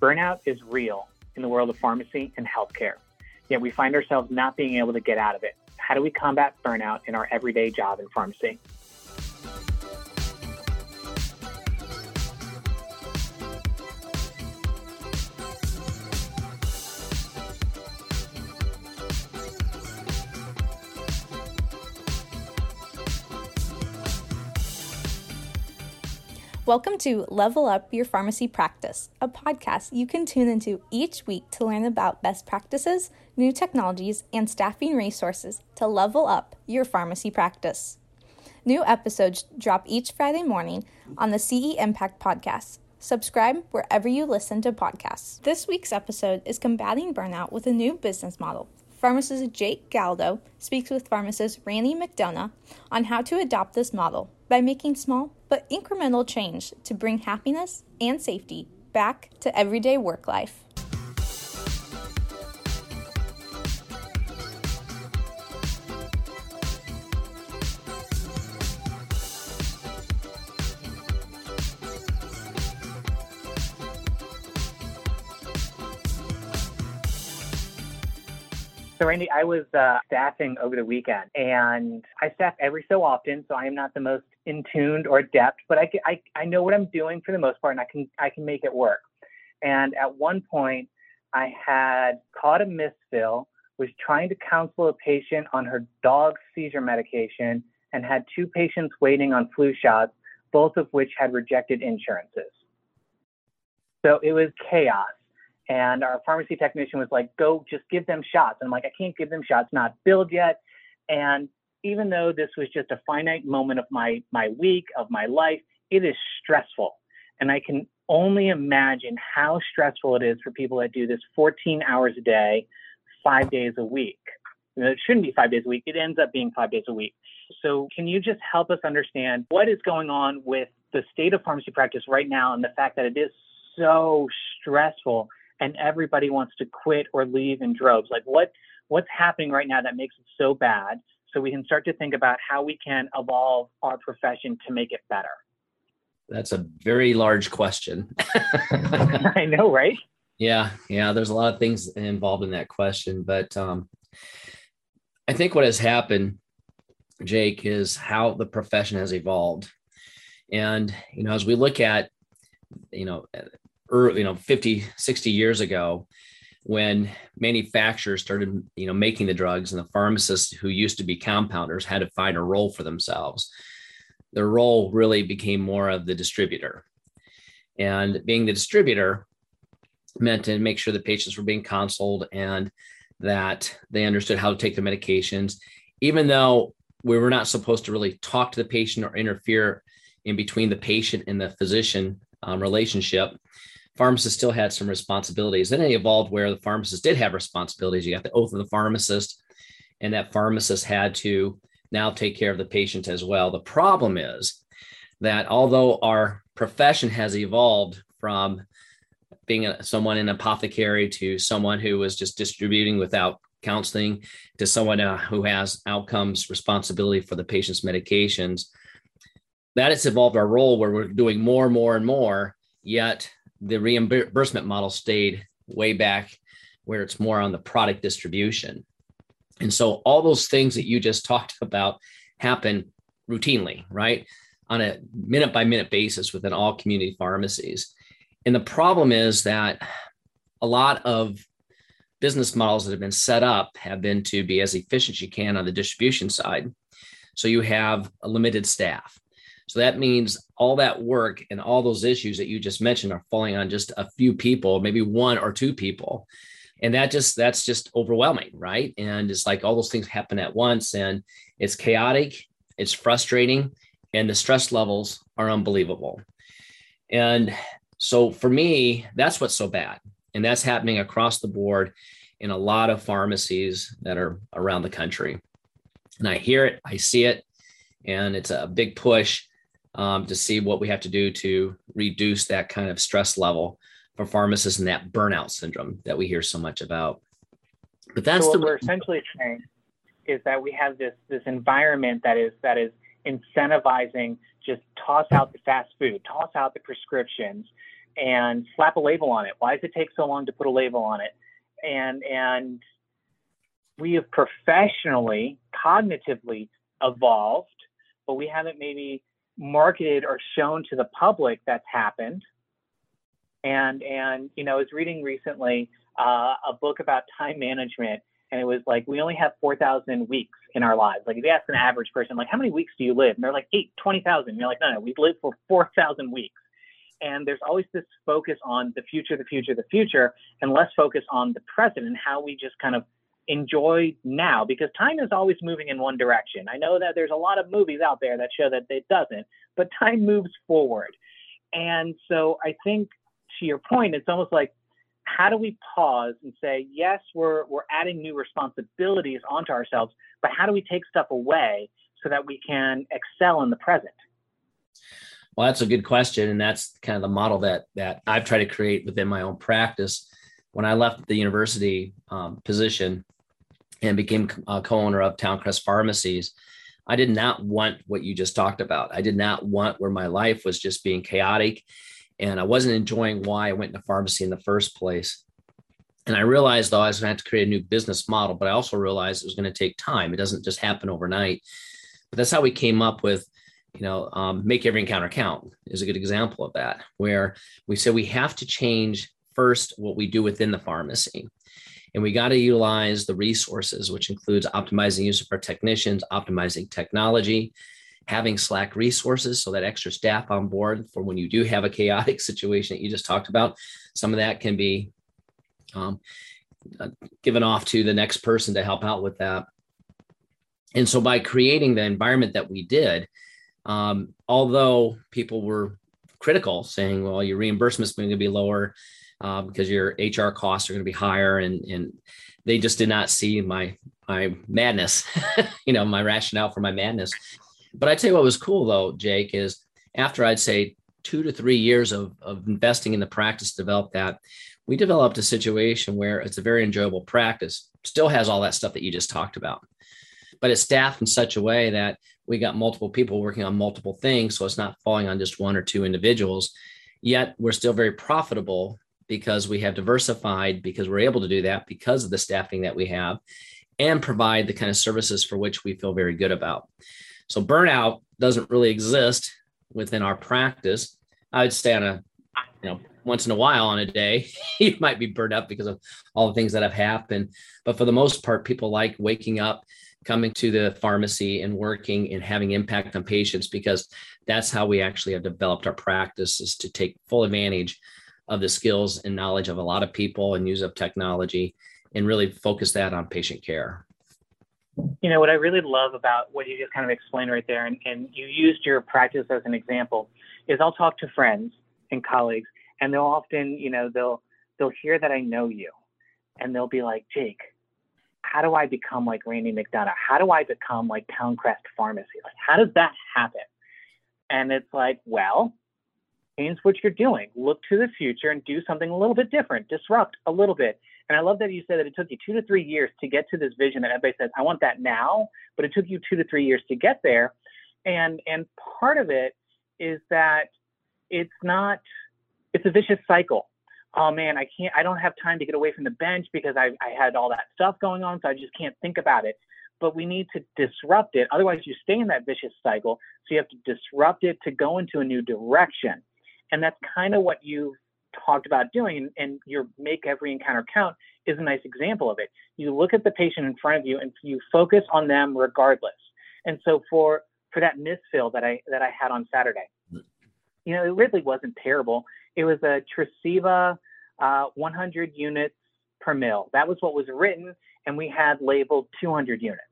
Burnout is real in the world of pharmacy and healthcare, yet we find ourselves not being able to get out of it. How do we combat burnout in our everyday job in pharmacy? Welcome to Level Up Your Pharmacy Practice, a podcast you can tune into each week to learn about best practices, new technologies, and staffing resources to level up your pharmacy practice. New episodes drop each Friday morning on the CE Impact podcast. Subscribe wherever you listen to podcasts. This week's episode is Combating Burnout with a New Business Model Pharmacist Jake Galdo speaks with pharmacist Randy McDonough on how to adopt this model by making small but incremental change to bring happiness and safety back to everyday work life. Randy, I was uh, staffing over the weekend, and I staff every so often, so I am not the most in tuned or adept, but I, I, I know what I'm doing for the most part, and I can I can make it work. And at one point, I had caught a misfill, was trying to counsel a patient on her dog's seizure medication, and had two patients waiting on flu shots, both of which had rejected insurances. So it was chaos. And our pharmacy technician was like, go just give them shots. And I'm like, I can't give them shots, not billed yet. And even though this was just a finite moment of my, my week, of my life, it is stressful. And I can only imagine how stressful it is for people that do this 14 hours a day, five days a week. it shouldn't be five days a week. It ends up being five days a week. So, can you just help us understand what is going on with the state of pharmacy practice right now and the fact that it is so stressful and everybody wants to quit or leave in droves. Like what what's happening right now that makes it so bad so we can start to think about how we can evolve our profession to make it better. That's a very large question. I know, right? Yeah, yeah, there's a lot of things involved in that question, but um I think what has happened Jake is how the profession has evolved. And you know, as we look at you know early, you know, 50, 60 years ago, when manufacturers started, you know, making the drugs and the pharmacists who used to be compounders had to find a role for themselves. Their role really became more of the distributor. And being the distributor meant to make sure the patients were being consulted and that they understood how to take the medications, even though we were not supposed to really talk to the patient or interfere in between the patient and the physician um, relationship pharmacists still had some responsibilities. Then it evolved where the pharmacist did have responsibilities. You got the oath of the pharmacist, and that pharmacist had to now take care of the patient as well. The problem is that although our profession has evolved from being a, someone in apothecary to someone who was just distributing without counseling to someone uh, who has outcomes responsibility for the patient's medications that has evolved our role where we're doing more and more and more yet the reimbursement model stayed way back where it's more on the product distribution. And so all those things that you just talked about happen routinely, right? On a minute by minute basis within all community pharmacies. And the problem is that a lot of business models that have been set up have been to be as efficient as you can on the distribution side. So you have a limited staff. So that means all that work and all those issues that you just mentioned are falling on just a few people, maybe one or two people. And that just that's just overwhelming, right? And it's like all those things happen at once and it's chaotic, it's frustrating, and the stress levels are unbelievable. And so for me, that's what's so bad. And that's happening across the board in a lot of pharmacies that are around the country. And I hear it, I see it, and it's a big push um, to see what we have to do to reduce that kind of stress level for pharmacists and that burnout syndrome that we hear so much about. But that's so what the we're essentially saying is that we have this this environment that is that is incentivizing just toss out the fast food, toss out the prescriptions, and slap a label on it. Why does it take so long to put a label on it? And and we have professionally, cognitively evolved, but we haven't maybe marketed or shown to the public that's happened. And and you know, I was reading recently uh, a book about time management, and it was like we only have 4,000 weeks in our lives. Like if you ask an average person, like how many weeks do you live? And they're like eight, 20,000. You're like, no, no, we've lived for 4,000 weeks. And there's always this focus on the future, the future, the future, and less focus on the present and how we just kind of enjoy now because time is always moving in one direction. I know that there's a lot of movies out there that show that it doesn't, but time moves forward. And so I think to your point, it's almost like how do we pause and say, yes, we're we're adding new responsibilities onto ourselves, but how do we take stuff away so that we can excel in the present? Well, that's a good question, and that's kind of the model that that I've tried to create within my own practice. When I left the university um, position and became a co-owner of Towncrest Pharmacies, I did not want what you just talked about. I did not want where my life was just being chaotic, and I wasn't enjoying why I went into pharmacy in the first place. And I realized though I was going to have to create a new business model, but I also realized it was going to take time. It doesn't just happen overnight. But that's how we came up with you know, um, make every encounter count is a good example of that, where we said we have to change first what we do within the pharmacy. And we got to utilize the resources, which includes optimizing use of our technicians, optimizing technology, having Slack resources, so that extra staff on board for when you do have a chaotic situation that you just talked about. Some of that can be um, uh, given off to the next person to help out with that. And so by creating the environment that we did, um, although people were critical, saying, "Well, your reimbursement is going to be lower uh, because your HR costs are going to be higher," and and they just did not see my my madness, you know, my rationale for my madness. But I tell you what was cool though, Jake, is after I'd say two to three years of, of investing in the practice, develop that, we developed a situation where it's a very enjoyable practice, still has all that stuff that you just talked about, but it's staffed in such a way that we got multiple people working on multiple things. So it's not falling on just one or two individuals. Yet we're still very profitable because we have diversified, because we're able to do that because of the staffing that we have and provide the kind of services for which we feel very good about. So burnout doesn't really exist within our practice. I would say on a, you know, once in a while on a day, you might be burned up because of all the things that have happened. But for the most part, people like waking up coming to the pharmacy and working and having impact on patients because that's how we actually have developed our practices to take full advantage of the skills and knowledge of a lot of people and use of technology and really focus that on patient care you know what i really love about what you just kind of explained right there and, and you used your practice as an example is i'll talk to friends and colleagues and they'll often you know they'll they'll hear that i know you and they'll be like jake how do I become like Randy McDonough? How do I become like Towncrest Pharmacy? Like, how does that happen? And it's like, well, change what you're doing. Look to the future and do something a little bit different, disrupt a little bit. And I love that you said that it took you two to three years to get to this vision that everybody says, I want that now, but it took you two to three years to get there. And and part of it is that it's not it's a vicious cycle oh man, I can't, I don't have time to get away from the bench because I, I had all that stuff going on. So I just can't think about it. But we need to disrupt it. Otherwise, you stay in that vicious cycle. So you have to disrupt it to go into a new direction. And that's kind of what you've talked about doing. And your make every encounter count is a nice example of it. You look at the patient in front of you and you focus on them regardless. And so for for that misfill that I that I had on Saturday, you know, it really wasn't terrible. It was a Tresiba uh, 100 units per mil. That was what was written, and we had labeled 200 units.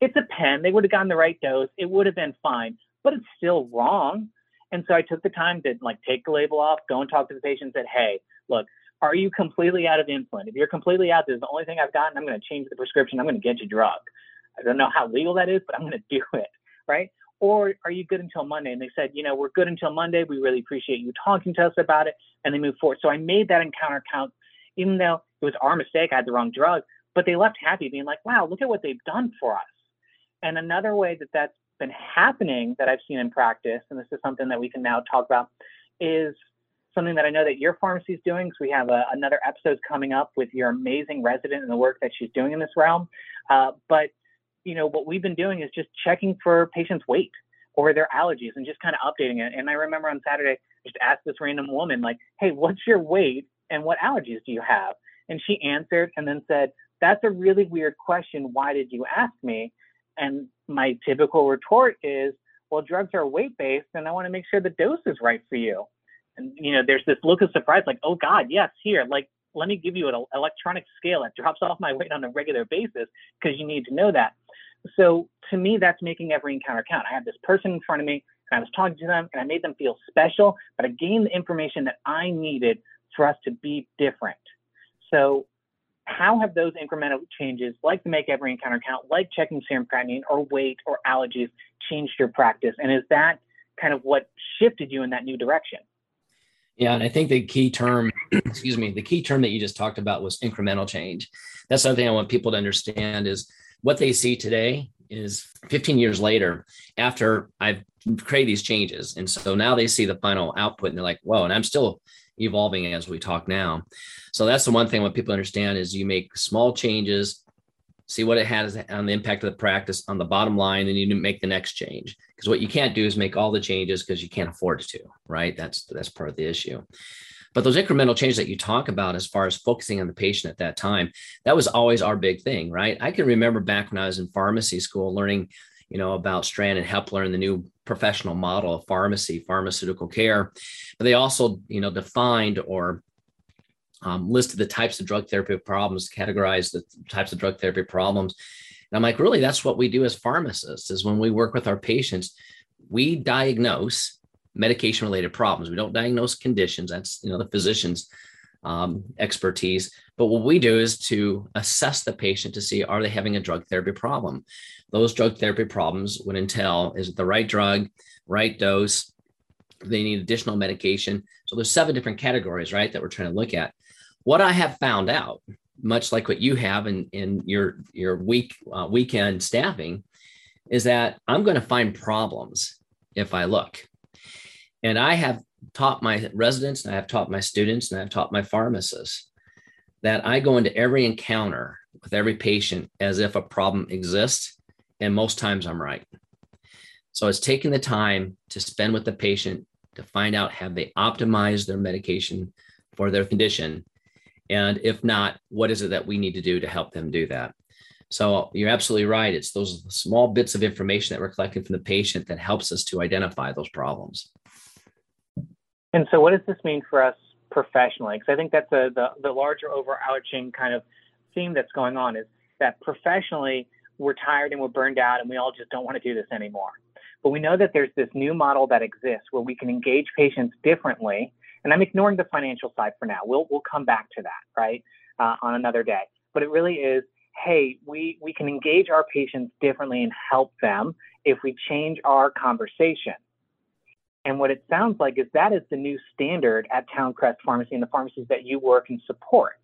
It's a pen. They would have gotten the right dose. It would have been fine, but it's still wrong. And so I took the time to like take the label off, go and talk to the patient, and said, "Hey, look, are you completely out of insulin? If you're completely out, this is the only thing I've gotten. I'm going to change the prescription. I'm going to get you drug. I don't know how legal that is, but I'm going to do it. Right? or are you good until Monday? And they said, you know, we're good until Monday. We really appreciate you talking to us about it. And they moved forward. So I made that encounter count, even though it was our mistake. I had the wrong drug, but they left happy, being like, wow, look at what they've done for us. And another way that that's been happening that I've seen in practice, and this is something that we can now talk about, is something that I know that your pharmacy is doing. So we have a, another episode coming up with your amazing resident and the work that she's doing in this realm. Uh, but you know what we've been doing is just checking for patients' weight or their allergies and just kind of updating it. And I remember on Saturday, just asked this random woman like, "Hey, what's your weight and what allergies do you have?" And she answered and then said, "That's a really weird question. Why did you ask me?" And my typical retort is, "Well, drugs are weight based, and I want to make sure the dose is right for you." And you know, there's this look of surprise, like, "Oh God, yes, here, like." Let me give you an electronic scale that drops off my weight on a regular basis because you need to know that. So to me, that's making every encounter count. I have this person in front of me and I was talking to them and I made them feel special, but I gained the information that I needed for us to be different. So how have those incremental changes, like the make every encounter count, like checking serum creatinine or weight or allergies, changed your practice? And is that kind of what shifted you in that new direction? Yeah, and I think the key term, excuse me, the key term that you just talked about was incremental change. That's something I want people to understand is what they see today is 15 years later after I've created these changes. And so now they see the final output and they're like, whoa, and I'm still evolving as we talk now. So that's the one thing what people understand is you make small changes, see what it has on the impact of the practice on the bottom line, and you make the next change. Because what you can't do is make all the changes because you can't afford to, right? That's that's part of the issue. But those incremental changes that you talk about, as far as focusing on the patient at that time, that was always our big thing, right? I can remember back when I was in pharmacy school learning, you know, about Strand and Hepler and the new professional model of pharmacy, pharmaceutical care. But they also, you know, defined or um, listed the types of drug therapy problems, categorized the types of drug therapy problems. And I'm like, really, that's what we do as pharmacists is when we work with our patients, we diagnose medication related problems. We don't diagnose conditions. That's, you know, the physician's um, expertise. But what we do is to assess the patient to see are they having a drug therapy problem. Those drug therapy problems would entail is it the right drug, right dose? They need additional medication. So there's seven different categories, right, that we're trying to look at. What I have found out, much like what you have in, in your your week uh, weekend staffing, is that I'm going to find problems if I look. And I have taught my residents, and I have taught my students, and I've taught my pharmacists that I go into every encounter with every patient as if a problem exists. And most times I'm right. So it's taking the time to spend with the patient to find out have they optimized their medication for their condition? And if not, what is it that we need to do to help them do that? So you're absolutely right. It's those small bits of information that we're collecting from the patient that helps us to identify those problems. And so, what does this mean for us professionally? Because I think that's a, the the larger overarching kind of theme that's going on is that professionally we're tired and we're burned out and we all just don't want to do this anymore. But we know that there's this new model that exists where we can engage patients differently. And I'm ignoring the financial side for now. We'll we'll come back to that right uh, on another day. But it really is, hey, we we can engage our patients differently and help them if we change our conversation. And what it sounds like is that is the new standard at Towncrest Pharmacy and the pharmacies that you work and support.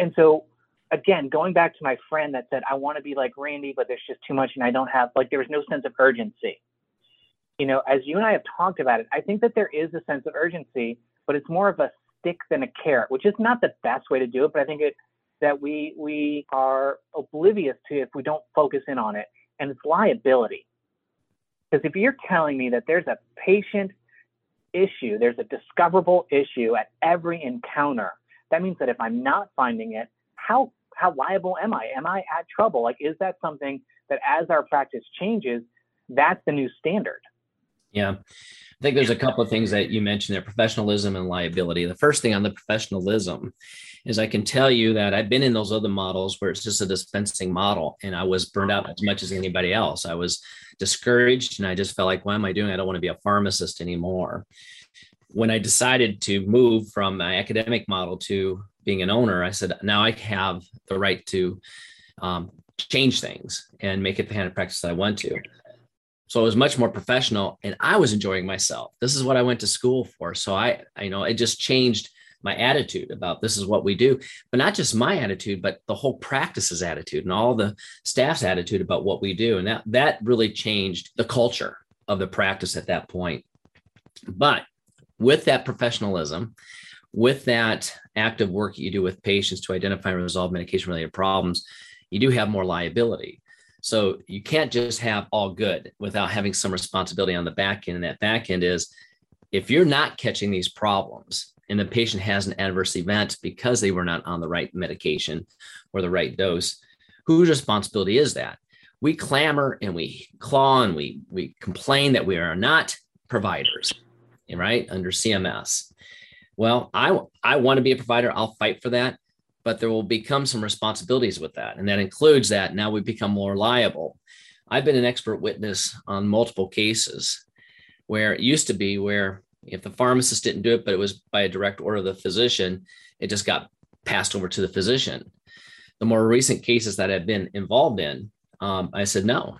And so, again, going back to my friend that said, I want to be like Randy, but there's just too much and I don't have, like, there was no sense of urgency. You know, as you and I have talked about it, I think that there is a sense of urgency, but it's more of a stick than a carrot, which is not the best way to do it. But I think it that we we are oblivious to if we don't focus in on it, and it's liability. Because if you're telling me that there's a patient issue, there's a discoverable issue at every encounter, that means that if I'm not finding it, how how liable am I? Am I at trouble? Like, is that something that as our practice changes, that's the new standard? Yeah. I think there's a couple of things that you mentioned there professionalism and liability. The first thing on the professionalism is I can tell you that I've been in those other models where it's just a dispensing model and I was burned out as much as anybody else. I was discouraged and I just felt like, what am I doing? I don't want to be a pharmacist anymore. When I decided to move from my academic model to being an owner, I said, now I have the right to um, change things and make it the kind of practice that I want to. So it was much more professional and I was enjoying myself. This is what I went to school for. So I, I you know, it just changed my attitude about this is what we do, but not just my attitude, but the whole practice's attitude and all the staff's attitude about what we do. And that that really changed the culture of the practice at that point. But with that professionalism, with that active work you do with patients to identify and resolve medication related problems, you do have more liability. So you can't just have all good without having some responsibility on the back end. And that back end is if you're not catching these problems and the patient has an adverse event because they were not on the right medication or the right dose, whose responsibility is that? We clamor and we claw and we we complain that we are not providers, right? Under CMS. Well, I I want to be a provider. I'll fight for that but there will become some responsibilities with that. And that includes that now we become more liable. I've been an expert witness on multiple cases where it used to be where if the pharmacist didn't do it, but it was by a direct order of the physician, it just got passed over to the physician. The more recent cases that I've been involved in, um, I said no.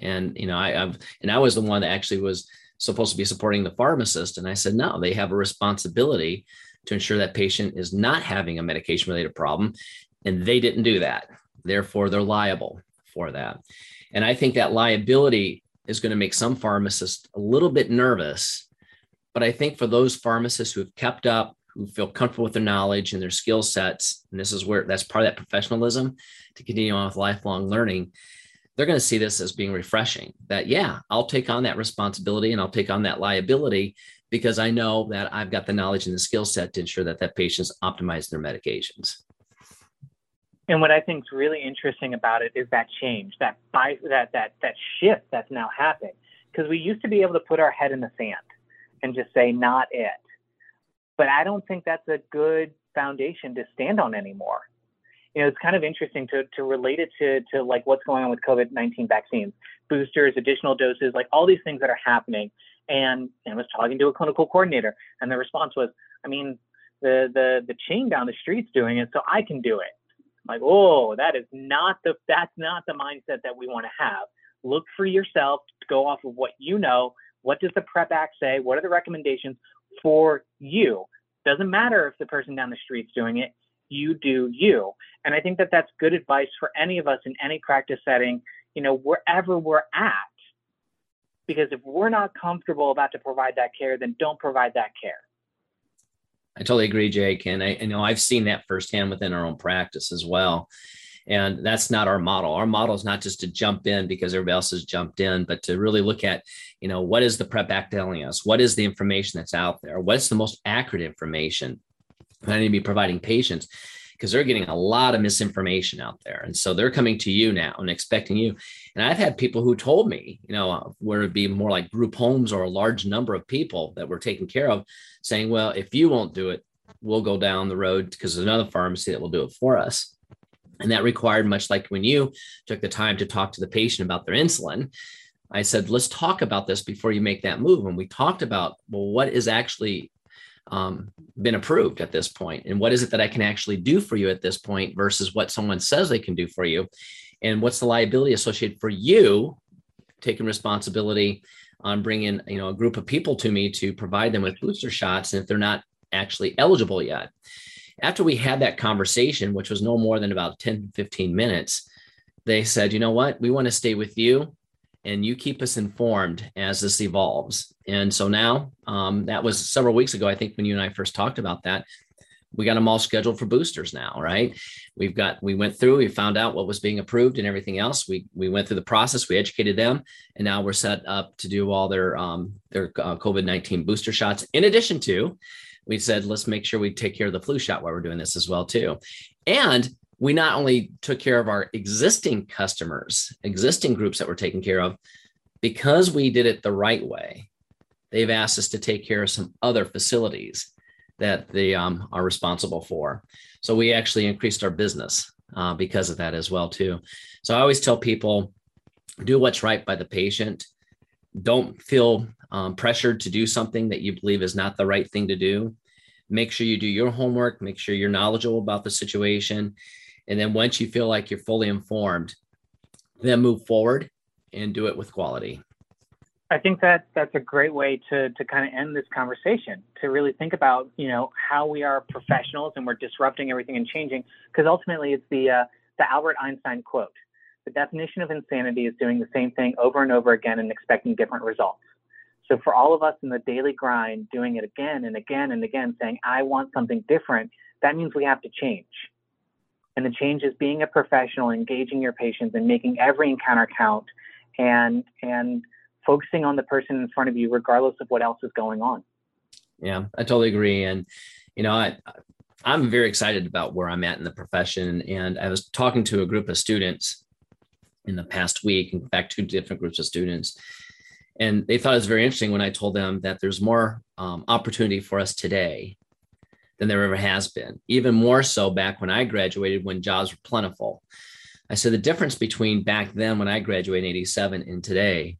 And you know, I, I've and I was the one that actually was supposed to be supporting the pharmacist, and I said no. They have a responsibility to ensure that patient is not having a medication related problem. And they didn't do that. Therefore, they're liable for that. And I think that liability is going to make some pharmacists a little bit nervous. But I think for those pharmacists who have kept up, who feel comfortable with their knowledge and their skill sets, and this is where that's part of that professionalism to continue on with lifelong learning, they're going to see this as being refreshing that, yeah, I'll take on that responsibility and I'll take on that liability because I know that I've got the knowledge and the skill set to ensure that that patient's optimize their medications. And what I think is really interesting about it is that change, that that that that shift that's now happening. Because we used to be able to put our head in the sand and just say, "Not it." But I don't think that's a good foundation to stand on anymore. You know, it's kind of interesting to to relate it to to like what's going on with COVID nineteen vaccines, boosters, additional doses, like all these things that are happening and, and was talking to a clinical coordinator, and the response was, I mean, the the the chain down the street's doing it, so I can do it. Like, oh, that is not the that's not the mindset that we want to have. Look for yourself, go off of what you know. What does the PREP Act say? What are the recommendations for you? Doesn't matter if the person down the street's doing it. You do you. And I think that that's good advice for any of us in any practice setting, you know, wherever we're at because if we're not comfortable about to provide that care, then don't provide that care. I totally agree, Jake. And I you know I've seen that firsthand within our own practice as well. And that's not our model. Our model is not just to jump in because everybody else has jumped in, but to really look at, you know, what is the PREP Act telling us? What is the information that's out there? What's the most accurate information that I need to be providing patients? because they're getting a lot of misinformation out there. And so they're coming to you now and expecting you. And I've had people who told me, you know, uh, where it'd be more like group homes or a large number of people that we're taking care of saying, well, if you won't do it, we'll go down the road because there's another pharmacy that will do it for us. And that required much like when you took the time to talk to the patient about their insulin. I said, let's talk about this before you make that move. And we talked about, well, what is actually um, been approved at this point and what is it that i can actually do for you at this point versus what someone says they can do for you and what's the liability associated for you taking responsibility on bringing you know a group of people to me to provide them with booster shots and if they're not actually eligible yet after we had that conversation which was no more than about 10 15 minutes they said you know what we want to stay with you and you keep us informed as this evolves. And so now, um, that was several weeks ago, I think, when you and I first talked about that. We got them all scheduled for boosters now, right? We've got we went through, we found out what was being approved and everything else. We we went through the process, we educated them, and now we're set up to do all their um, their uh, COVID nineteen booster shots. In addition to, we said let's make sure we take care of the flu shot while we're doing this as well too, and we not only took care of our existing customers, existing groups that we're taking care of, because we did it the right way, they've asked us to take care of some other facilities that they um, are responsible for. So we actually increased our business uh, because of that as well too. So I always tell people, do what's right by the patient. Don't feel um, pressured to do something that you believe is not the right thing to do. Make sure you do your homework. Make sure you're knowledgeable about the situation and then once you feel like you're fully informed, then move forward and do it with quality. I think that that's a great way to to kind of end this conversation. To really think about you know how we are professionals and we're disrupting everything and changing. Because ultimately, it's the uh, the Albert Einstein quote: "The definition of insanity is doing the same thing over and over again and expecting different results." So for all of us in the daily grind, doing it again and again and again, saying, I want something different, that means we have to change. And the change is being a professional, engaging your patients and making every encounter count and and focusing on the person in front of you regardless of what else is going on. Yeah, I totally agree. And you know, I I'm very excited about where I'm at in the profession. And I was talking to a group of students in the past week, in fact, two different groups of students. And they thought it was very interesting when I told them that there's more um, opportunity for us today than there ever has been, even more so back when I graduated when jobs were plentiful. I said the difference between back then when I graduated in 87 and today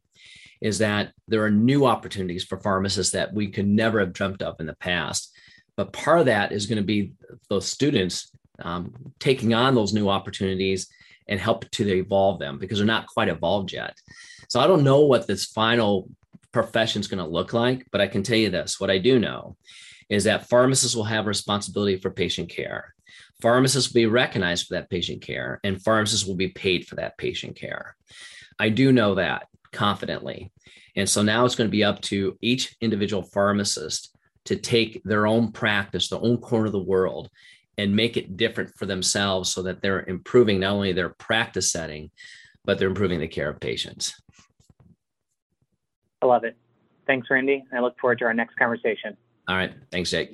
is that there are new opportunities for pharmacists that we could never have dreamt of in the past. But part of that is going to be those students um, taking on those new opportunities and help to evolve them because they're not quite evolved yet. So I don't know what this final profession is going to look like, but I can tell you this what I do know is that pharmacists will have responsibility for patient care. Pharmacists will be recognized for that patient care, and pharmacists will be paid for that patient care. I do know that confidently. And so now it's going to be up to each individual pharmacist to take their own practice, their own corner of the world, and make it different for themselves so that they're improving not only their practice setting, but they're improving the care of patients. I love it. Thanks, Randy. I look forward to our next conversation. All right. Thanks, Jake.